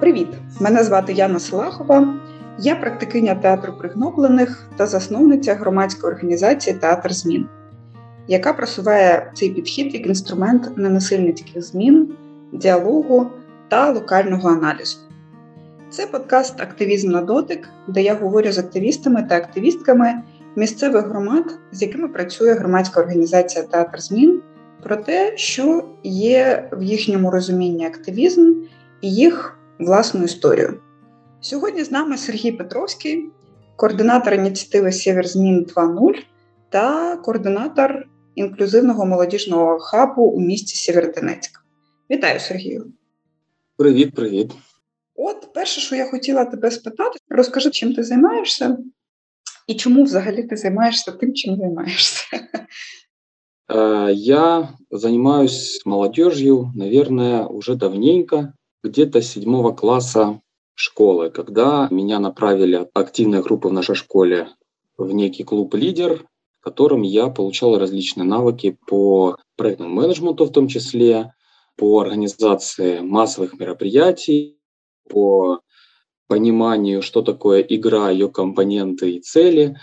Привіт! Мене звати Яна Салахова. Я практикиня театру пригноблених та засновниця громадської організації Театр Змін, яка просуває цей підхід як інструмент ненасильницьких змін, діалогу та локального аналізу. Це подкаст Активізм на дотик, де я говорю з активістами та активістками місцевих громад, з якими працює громадська організація Театр Змін, про те, що є в їхньому розумінні активізм і їх власну історію. Сьогодні з нами Сергій Петровський, координатор ініціативи Сєвер Змін 2.0 та координатор інклюзивного молодіжного хабу у місті Сєвєродонецьк. Вітаю, Сергію! Привіт, привіт. От перше, що я хотіла тебе спитати, розкажи, чим ти займаєшся і чому взагалі ти займаєшся тим, чим займаєшся? Э, я занимаюсь молодежью, наверное, уже давненько, где-то седьмого класса школы, когда меня направили активные группы в нашей школе в некий клуб «Лидер», в котором я получал различные навыки по проектному менеджменту в том числе, по организации массовых мероприятий, по пониманию, что такое игра, ее компоненты и цели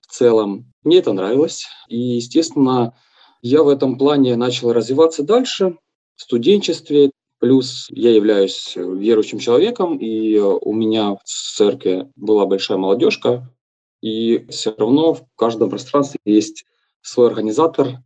в целом. Мне это нравилось. И, естественно, я в этом плане начал развиваться дальше в студенчестве. Плюс я являюсь верующим человеком, и у меня в церкви была большая молодежка, и все равно в каждом пространстве есть свой организатор,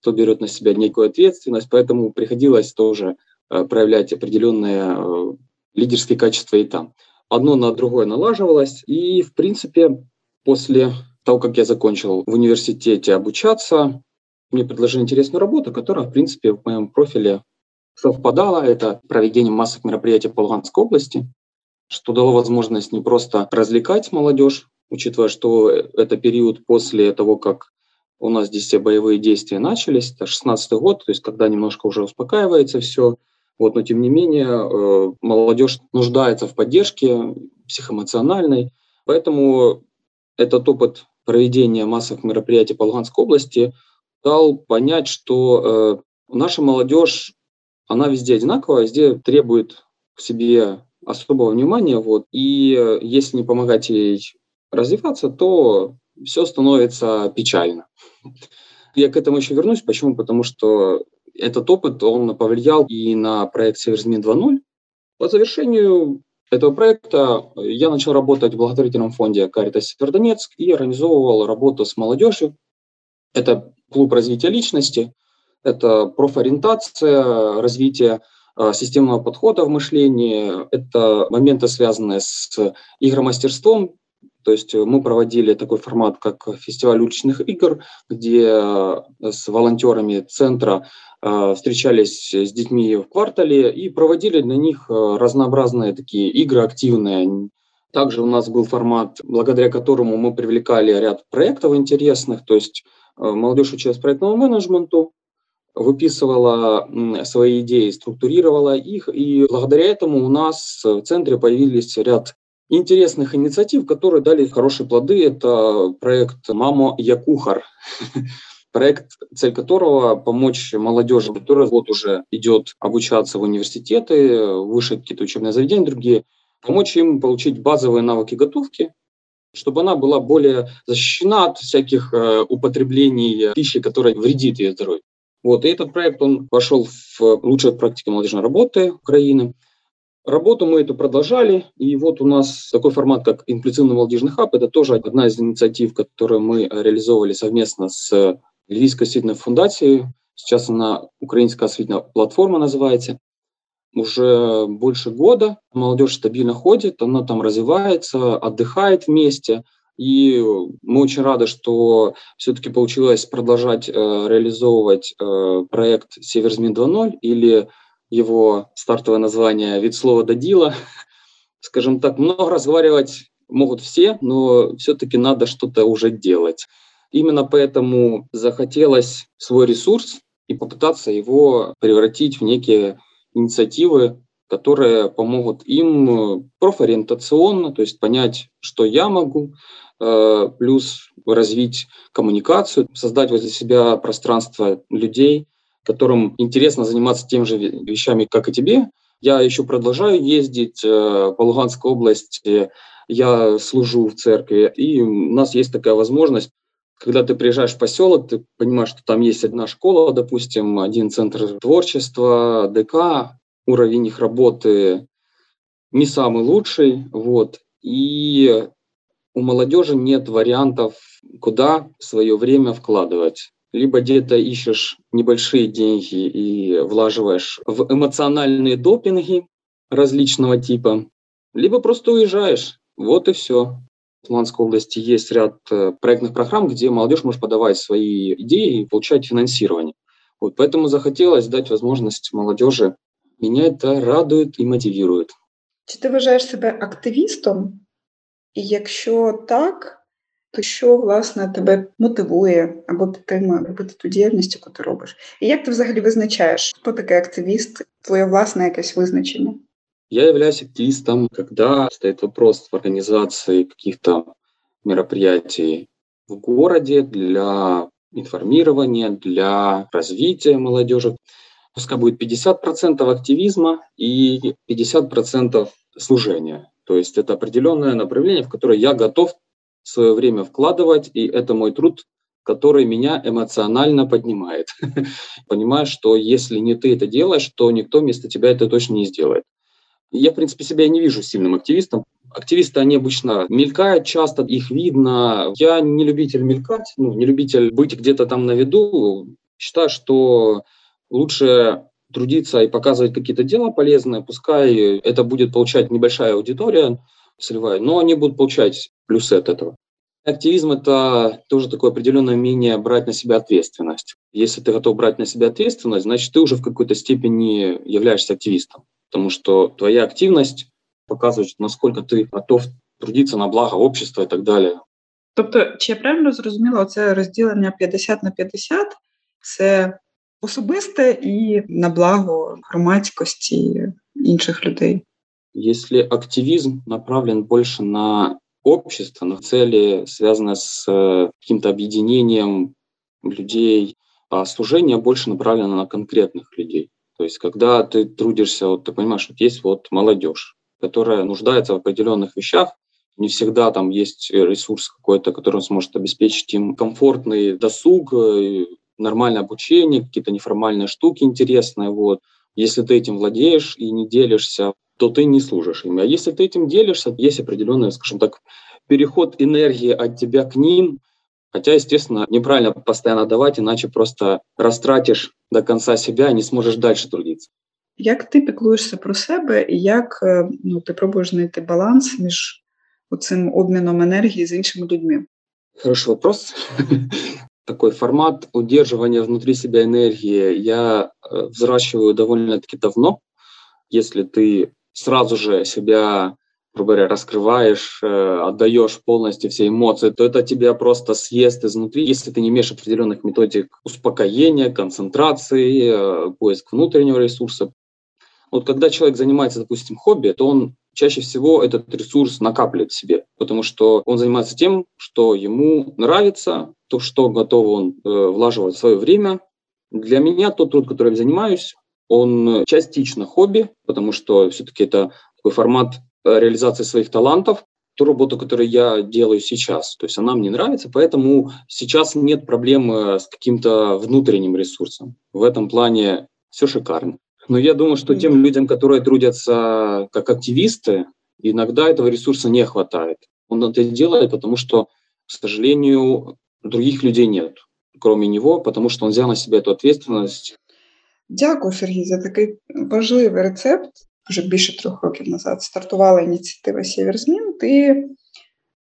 кто берет на себя некую ответственность, поэтому приходилось тоже э, проявлять определенные э, лидерские качества и там. Одно на другое налаживалось, и, в принципе, после того, как я закончил в университете обучаться, мне предложили интересную работу, которая, в принципе, в моем профиле совпадала. Это проведение массовых мероприятий по Луганской области, что дало возможность не просто развлекать молодежь, учитывая, что это период после того, как у нас здесь все боевые действия начались, это 16 год, то есть когда немножко уже успокаивается все, вот, но тем не менее э, молодежь нуждается в поддержке психоэмоциональной, поэтому этот опыт проведения массовых мероприятий по Луганской области дал понять, что э, наша молодежь, она везде одинаковая, везде требует к себе особого внимания, вот, и э, если не помогать ей развиваться, то все становится печально. Я к этому еще вернусь. Почему? Потому что этот опыт, он повлиял и на проект «Северзмин 2.0». По завершению этого проекта я начал работать в благотворительном фонде «Каритас Севердонецк» и организовывал работу с молодежью. Это клуб развития личности, это профориентация, развитие э, системного подхода в мышлении, это моменты, связанные с игромастерством, то есть мы проводили такой формат, как фестиваль уличных игр, где э, с волонтерами центра э, встречались с детьми в квартале и проводили для них разнообразные такие игры активные. Также у нас был формат, благодаря которому мы привлекали ряд проектов интересных, то есть Э, молодежь училась проектному менеджменту, выписывала свои идеи, структурировала их, и благодаря этому у нас в центре появились ряд интересных инициатив, которые дали хорошие плоды. Это проект «Мамо, я кухар», проект, цель которого помочь молодежи, которая вот уже идет обучаться в университеты, выше какие-то учебные заведения другие, помочь им получить базовые навыки готовки, чтобы она была более защищена от всяких э, употреблений пищи, которая вредит ее здоровью. Вот, и этот проект, он вошел в лучшие практики молодежной работы Украины. Работу мы эту продолжали, и вот у нас такой формат, как инклюзивный молодежный хаб, это тоже одна из инициатив, которую мы реализовывали совместно с Львийской осветительной фундацией. Сейчас она украинская осветительная платформа называется уже больше года. Молодежь стабильно ходит, она там развивается, отдыхает вместе. И мы очень рады, что все-таки получилось продолжать э, реализовывать э, проект «Северзмин 2.0» или его стартовое название «Вид слова до дела». Скажем так, много разговаривать могут все, но все-таки надо что-то уже делать. Именно поэтому захотелось свой ресурс и попытаться его превратить в некие инициативы, которые помогут им э, профориентационно, то есть понять, что я могу, э, плюс развить коммуникацию, создать возле себя пространство людей, которым интересно заниматься тем же вещами, как и тебе, Я еще продолжаю ездить э, по Луганской области, я служу в церкви, и у нас есть такая возможность, когда ты приезжаешь в поселок, ты понимаешь, что там есть одна школа, допустим, один центр творчества, ДК, уровень их работы не самый лучший, вот, и у молодежи нет вариантов, куда свое время вкладывать. Либо где-то ищешь небольшие деньги и влаживаешь в эмоциональные допинги различного типа, либо просто уезжаешь. Вот и все. В Луганской области есть ряд э, проектных программ, где молодежь может подавать свои идеи и получать финансирование. Вот поэтому захотелось дать возможность молодежи. Меня это радует и мотивирует. Чи ти вважаєш себе активістом? І якщо так, то що власне тебе мотивує або підтримує робити ту діяльність, яку ти робиш? І як ти взагалі визначаєш, хто такий активіст, твоє власне якесь визначення? Я являюсь активистом, когда стоит вопрос в организации каких-то мероприятий в городе для информирования, для развития молодежи. Пускай будет 50% активизма и 50% служения. То есть это определенное направление, в которое я готов свое время вкладывать, и это мой труд, который меня эмоционально поднимает. Понимаю, что если не ты это делаешь, то никто вместо тебя это точно не сделает. Я, в принципе, себя не вижу сильным активистом. Активисты, они обычно мелькают часто, их видно. Я не любитель мелькать, ну, не любитель быть где-то там на виду. Считаю, что лучше трудиться и показывать какие-то дела полезные, пускай это будет получать небольшая аудитория целевая, но они будут получать плюсы от этого. Активизм – это тоже такое определенное умение брать на себя ответственность. Если ты готов брать на себя ответственность, значит, ты уже в какой-то степени являешься активистом, потому что твоя активность показывает, насколько ты готов трудиться на благо общества и так далее. Тобто, чи я правильно зрозуміла, це розділення 50 на 50 – це особисте і на благо громадськості інших людей? Если активизм направлен больше на общество, на цели, связанные с э, каким-то объединением людей, а служение больше направлено на конкретных людей. То есть, когда ты трудишься, вот ты понимаешь, вот есть вот молодежь, которая нуждается в определенных вещах, не всегда там есть ресурс какой-то, который он сможет обеспечить им комфортный досуг, э, нормальное обучение, какие-то неформальные штуки интересные. Вот. Если ты этим владеешь и не делишься то ты не служишь им. А если ты этим делишься, есть определенный, скажем так, переход энергии от тебя к ним, Хотя, естественно, неправильно постоянно давать, иначе просто растратишь до конца себя и не сможешь дальше трудиться. Як ти піклуєшся про себе, і як ну, ти пробуєш знайти баланс між цим обміном енергії з іншими людьми? Хороший вопрос. Такой формат удерживания внутри себя энергии я взращиваю довольно-таки давно. Если ты сразу же себя, грубо говоря, раскрываешь, э, отдаешь полностью все эмоции, то это тебя просто съест изнутри, если ты не имеешь определенных методик успокоения, концентрации, э, поиск внутреннего ресурса. Вот когда человек занимается, допустим, хобби, то он чаще всего этот ресурс накапливает в себе, потому что он занимается тем, что ему нравится, то, что готов он э, влаживать в свое время. Для меня тот труд, которым я занимаюсь, он частично хобби, потому что все-таки это такой формат э, реализации своих талантов, ту работу, которую я делаю сейчас. То есть она мне нравится, поэтому сейчас нет проблемы с каким-то внутренним ресурсом. В этом плане все шикарно. Но я думаю, что тем людям, которые трудятся как активисты, иногда этого ресурса не хватает. Он это делает, потому что, к сожалению, других людей нет, кроме него, потому что он взял на себя эту ответственность Дякую, Сергій, за такий важливий рецепт. Вже більше трьох років назад стартувала ініціатива Сєвєрзмін. Ти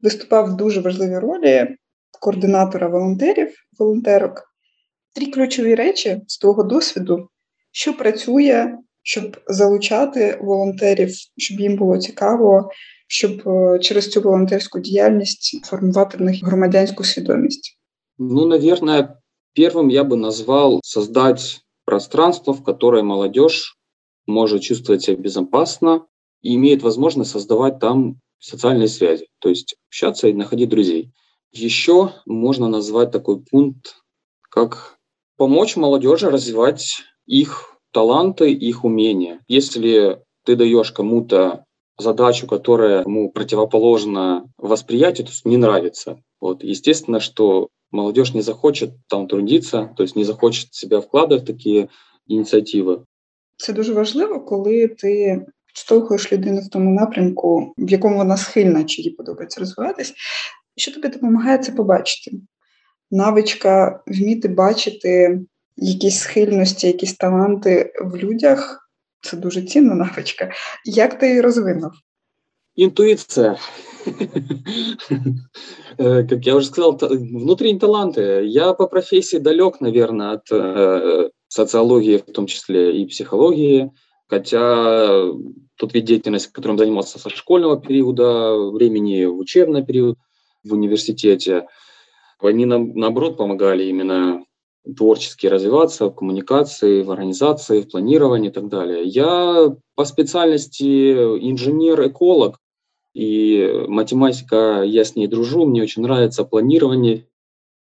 виступав в дуже важливій ролі координатора волонтерів, волонтерок. Три ключові речі з твого досвіду, що працює, щоб залучати волонтерів, щоб їм було цікаво, щоб через цю волонтерську діяльність формувати в них громадянську свідомість. Ну, наверное, первым я бы назвал создать пространство, в которое молодежь может чувствовать себя безопасно и имеет возможность создавать там социальные связи, то есть общаться и находить друзей. Еще можно назвать такой пункт, как помочь молодежи развивать их таланты, их умения. Если ты даешь кому-то задачу, которая ему противоположна восприятию, то есть не нравится. Вот. Естественно, что молодежь не захочет там трудиться, то есть не захочет себя вкладывать в такие ініціативи. Це дуже важливо, коли ти штовхуєш людину в тому напрямку, в якому вона схильна, чи їй подобається розвиватись. Що тобі допомагає це побачити? Навичка вміти бачити якісь схильності, якісь таланти в людях це дуже цінна навичка. Як ти її розвинув? Интуиция. Как я уже сказал, внутренние таланты. Я по профессии далек, наверное, от э, социологии в том числе и психологии, хотя тот вид деятельности, которым занимался со школьного периода времени в учебный период в университете, они нам, наоборот помогали именно творчески развиваться в коммуникации, в организации, в планировании и так далее. Я по специальности инженер-эколог, и математика, я с ней дружу, мне очень нравится планирование.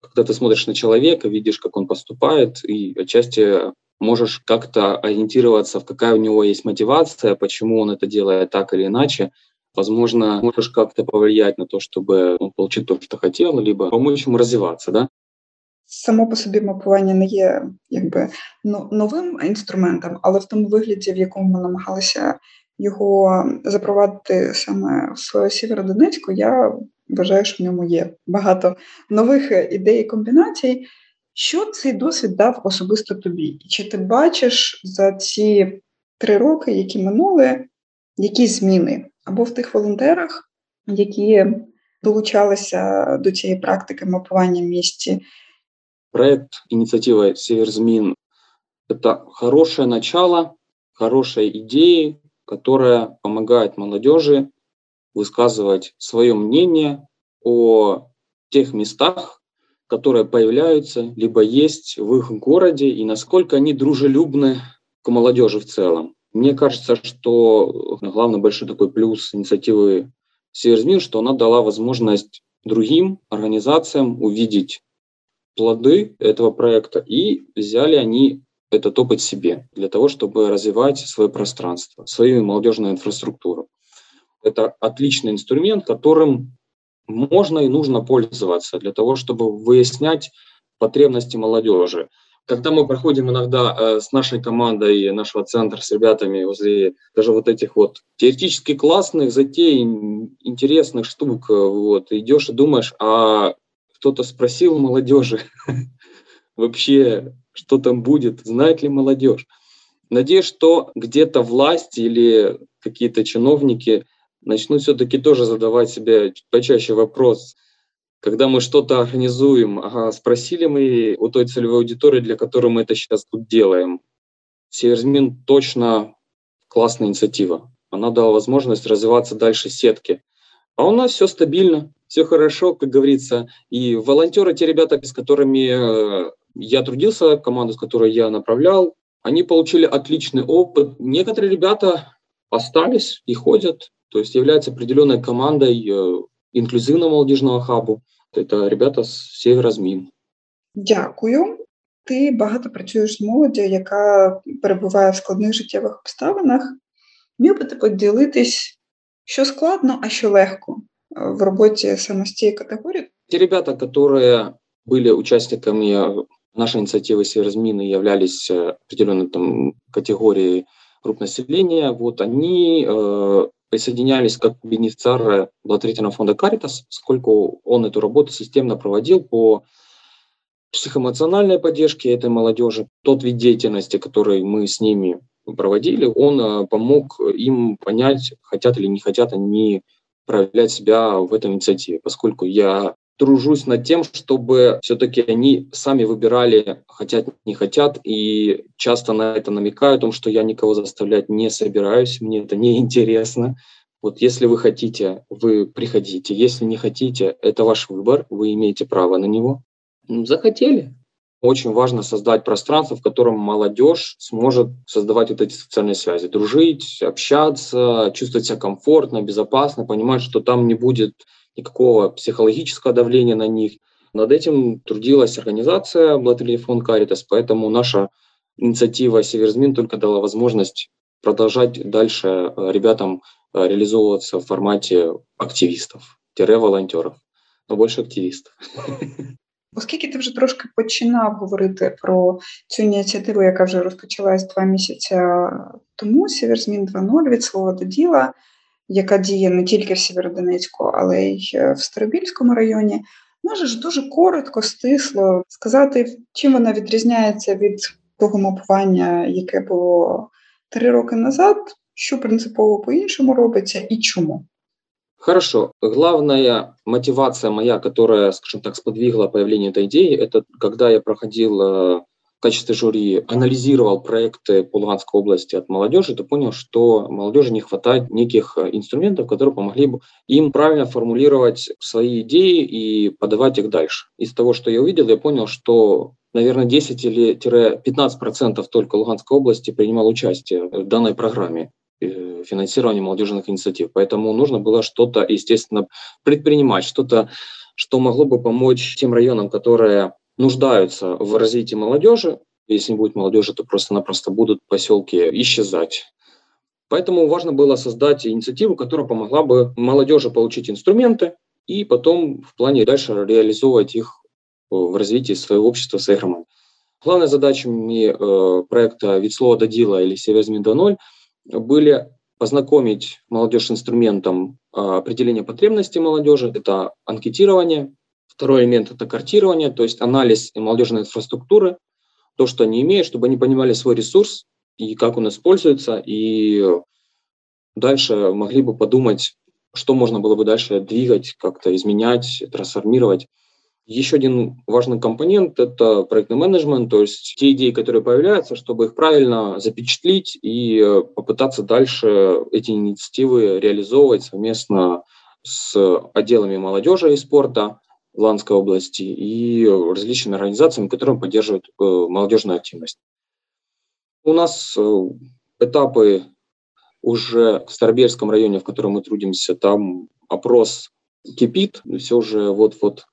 Когда ты смотришь на человека, видишь, как он поступает, и отчасти можешь как-то ориентироваться, в какая у него есть мотивация, почему он это делает так или иначе. Возможно, можешь как-то повлиять на то, чтобы он получил то, что хотел, либо помочь ему развиваться, да? Само по собі мапування не є якби новим інструментом, але в тому вигляді, в якому ми намагалися його запровадити саме в Сєвєродонецьку, я вважаю, що в ньому є багато нових ідей і комбінацій. Що цей досвід дав особисто тобі? Чи ти бачиш за ці три роки, які минули, якісь зміни або в тих волонтерах, які долучалися до цієї практики мапування місті? Проект инициатива «Северзмин» — это хорошее начало, хорошие идеи, которая помогает молодежи высказывать свое мнение о тех местах, которые появляются, либо есть в их городе, и насколько они дружелюбны к молодежи в целом. Мне кажется, что главный большой такой плюс инициативы Северзмин, что она дала возможность другим организациям увидеть плоды этого проекта, и взяли они этот опыт себе для того, чтобы развивать свое пространство, свою молодежную инфраструктуру. Это отличный инструмент, которым можно и нужно пользоваться для того, чтобы выяснять потребности молодежи. Когда мы проходим иногда э, с нашей командой нашего центра, с ребятами возле даже вот этих вот теоретически классных затей, интересных штук, э, вот, идешь и думаешь, а кто-то спросил молодежи вообще, что там будет, знает ли молодежь. Надеюсь, что где-то власть или какие-то чиновники начнут все-таки тоже задавать себе почаще вопрос, когда мы что-то организуем, ага, спросили мы у той целевой аудитории, для которой мы это сейчас тут делаем. Северзмин точно классная инициатива. Она дала возможность развиваться дальше сетки. А у нас все стабильно, все хорошо, как говорится. И волонтеры, те ребята, с которыми э, я трудился, команду, с которой я направлял, они получили отличный опыт. Некоторые ребята остались и ходят, то есть являются определенной командой э, інклюзивного молодіжного хабу. Це ребята з Сєвєрозмін. Дякую. Ти багато працюєш з молоддю, яка перебуває в складних життєвих обставинах. Міг би ти поділитись, що складно, а що легко в роботі саме з цієї категорії? Ті ребята, які були учасниками нашей инициативы Северзмины являлись э, определенной там, категорией групп населения, вот они э, присоединялись как бенефициары благотворительного фонда «Каритас», поскольку он эту работу системно проводил по психоэмоциональной поддержке этой молодежи. Тот вид деятельности, который мы с ними проводили, он э, помог им понять, хотят или не хотят они проявлять себя в этой инициативе, поскольку я тружусь над тем, чтобы все-таки они сами выбирали, хотят, не хотят, и часто на это намекаю, о том, что я никого заставлять не собираюсь, мне это не интересно. Вот если вы хотите, вы приходите. Если не хотите, это ваш выбор, вы имеете право на него. Ну, захотели. Очень важно создать пространство, в котором молодежь сможет создавать вот эти социальные связи, дружить, общаться, чувствовать себя комфортно, безопасно, понимать, что там не будет никакого психологического давления на них. Над этим трудилась организация «Благотворительный фонд Каритас», поэтому наша инициатива «Северзмин» только дала возможность продолжать дальше э, ребятам э, реализовываться в формате активистов-волонтеров, но больше активістів. Оскільки ти вже трошки починав говорити про цю ініціативу, яка вже розпочалась два місяці тому, Сіверзмін 2.0 від слова до діла, яка діє не тільки в Сєвєродонецьку, але й в Старобільському районі, можеш дуже коротко, стисло сказати, чим вона відрізняється від того мапування, яке було три роки назад, що принципово по-іншому робиться і чому. Хорошо. Главная мотивация моя, которая, скажем так, сподвигла появление этой идеи, это когда я проходил э, в качестве жюри, анализировал проекты по Луганской области от молодежи, то понял, что молодежи не хватает неких э, инструментов, которые помогли бы им правильно формулировать свои идеи и подавать их дальше. Из того, что я увидел, я понял, что наверное, 10 или 15% только Луганской области принимал участие в данной программе э, финансирования молодежных инициатив. Поэтому нужно было что-то, естественно, предпринимать, что-то, что могло бы помочь тем районам, которые нуждаются в развитии молодежи. Если не будет молодежи, то просто-напросто будут поселки исчезать. Поэтому важно было создать инициативу, которая помогла бы молодежи получить инструменты и потом в плане дальше реализовывать их в развитии своего общества, своей громады. Главной задачами э, проекта «Від слова до дела» или «Северзмин 2.0» были познакомить молодежь с инструментом э, определения потребностей молодежи. Это анкетирование. Второй элемент – это картирование, то есть анализ молодежной инфраструктуры, то, что они имеют, чтобы они понимали свой ресурс и как он используется, и дальше могли бы подумать, что можно было бы дальше двигать, как-то изменять, трансформировать. Еще один важный компонент – это проектный менеджмент, то есть те идеи, которые появляются, чтобы их правильно запечатлить и э, попытаться дальше эти инициативы реализовывать совместно с отделами молодежи и спорта Ланской области и различными организациями, которые поддерживают э, молодежную активность. У нас э, этапы уже в Старобельском районе, в котором мы трудимся, там опрос кипит, все уже вот-вот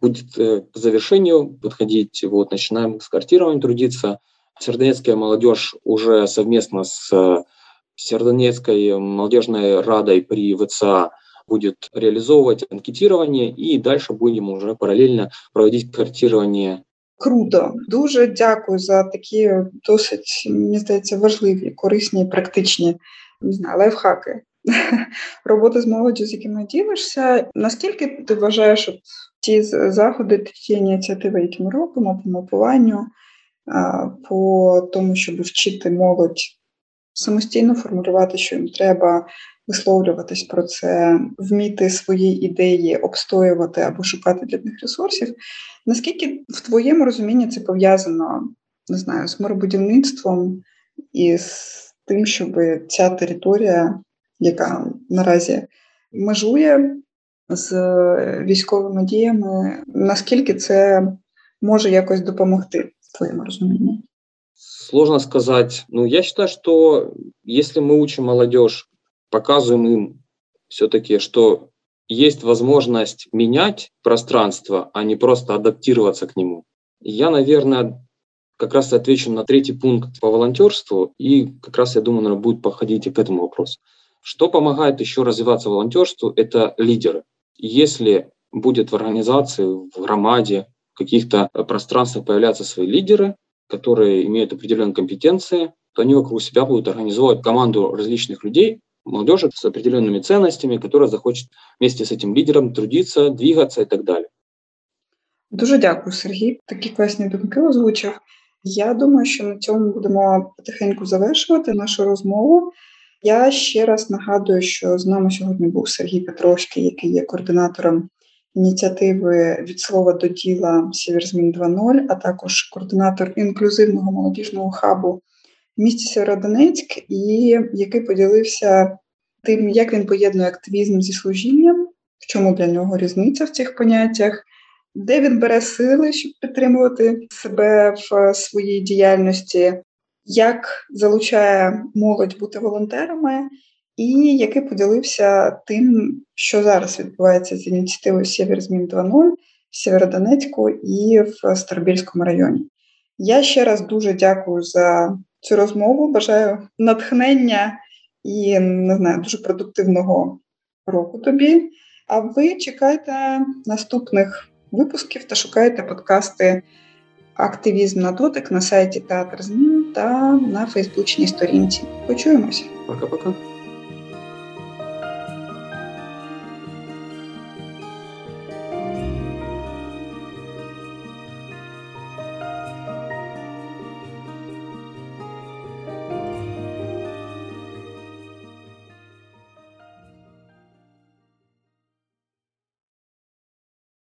будет э, к завершению подходить. Вот, начинаем с картированием трудиться. Сердонецкая молодежь уже совместно с э, Сердонецкой молодежной радой при ВЦА будет реализовывать анкетирование, и дальше будем уже параллельно проводить картирование. Круто, дуже дякую за такі досить мені здається важливі, корисні, практичні не знаю, лайфхаки роботи з молоддю, з якими ділишся. Наскільки ти вважаєш от ті заходи, ті ініціативи, які ми робимо по мапуванню, по тому, щоб вчити молодь самостійно формулювати, що їм треба, висловлюватись про це, вміти свої ідеї обстоювати або шукати для них ресурсів. Наскільки в твоєму розумінні це пов'язано не знаю, з миробудівництвом і з тим, щоб ця територія, яка наразі межує з військовими діями, наскільки це може якось допомогти в твоєму розумінні? Сложно сказать. Ну, я считаю, что если мы учим молодежь, показываем им все-таки, что есть возможность менять пространство, а не просто адаптироваться к нему. Я, наверное, как раз отвечу на третий пункт по волонтерству, и как раз, я думаю, наверное, будет походить и к этому вопросу. Что помогает еще развиваться волонтерству, это лидеры. Если будет в организации, в громаде, в каких-то пространствах появляться свои лидеры, которые имеют определенные компетенции, то они вокруг себя будут организовывать команду различных людей, молодежи с определенными ценностями, которая захочет вместе с этим лидером трудиться, двигаться и так далее. Дуже дякую, Сергій. Такі класні думки озвучив. Я думаю, що на цьому будемо потихеньку завершувати нашу розмову. Я ще раз нагадую, що з нами сьогодні був Сергій Петровський, який є координатором ініціативи від слова до діла Сіверзмін 2.0, а також координатор інклюзивного молодіжного хабу в місті Сєвєродонецьк, і який поділився тим, як він поєднує активізм зі служінням, в чому для нього різниця в цих поняттях де він бере сили, щоб підтримувати себе в своїй діяльності, як залучає молодь бути волонтерами, і який поділився тим, що зараз відбувається з ініціативою Сєвєрзмін 2.0 в Сєвєродонецьку і в Старобільському районі. Я ще раз дуже дякую за цю розмову. Бажаю натхнення і не знаю, дуже продуктивного року тобі. А ви чекайте наступних випусків та шукайте подкасти Активізм на дотик на сайті Театр Змін та на Фейсбучній сторінці. Почуємося. Пока-пока.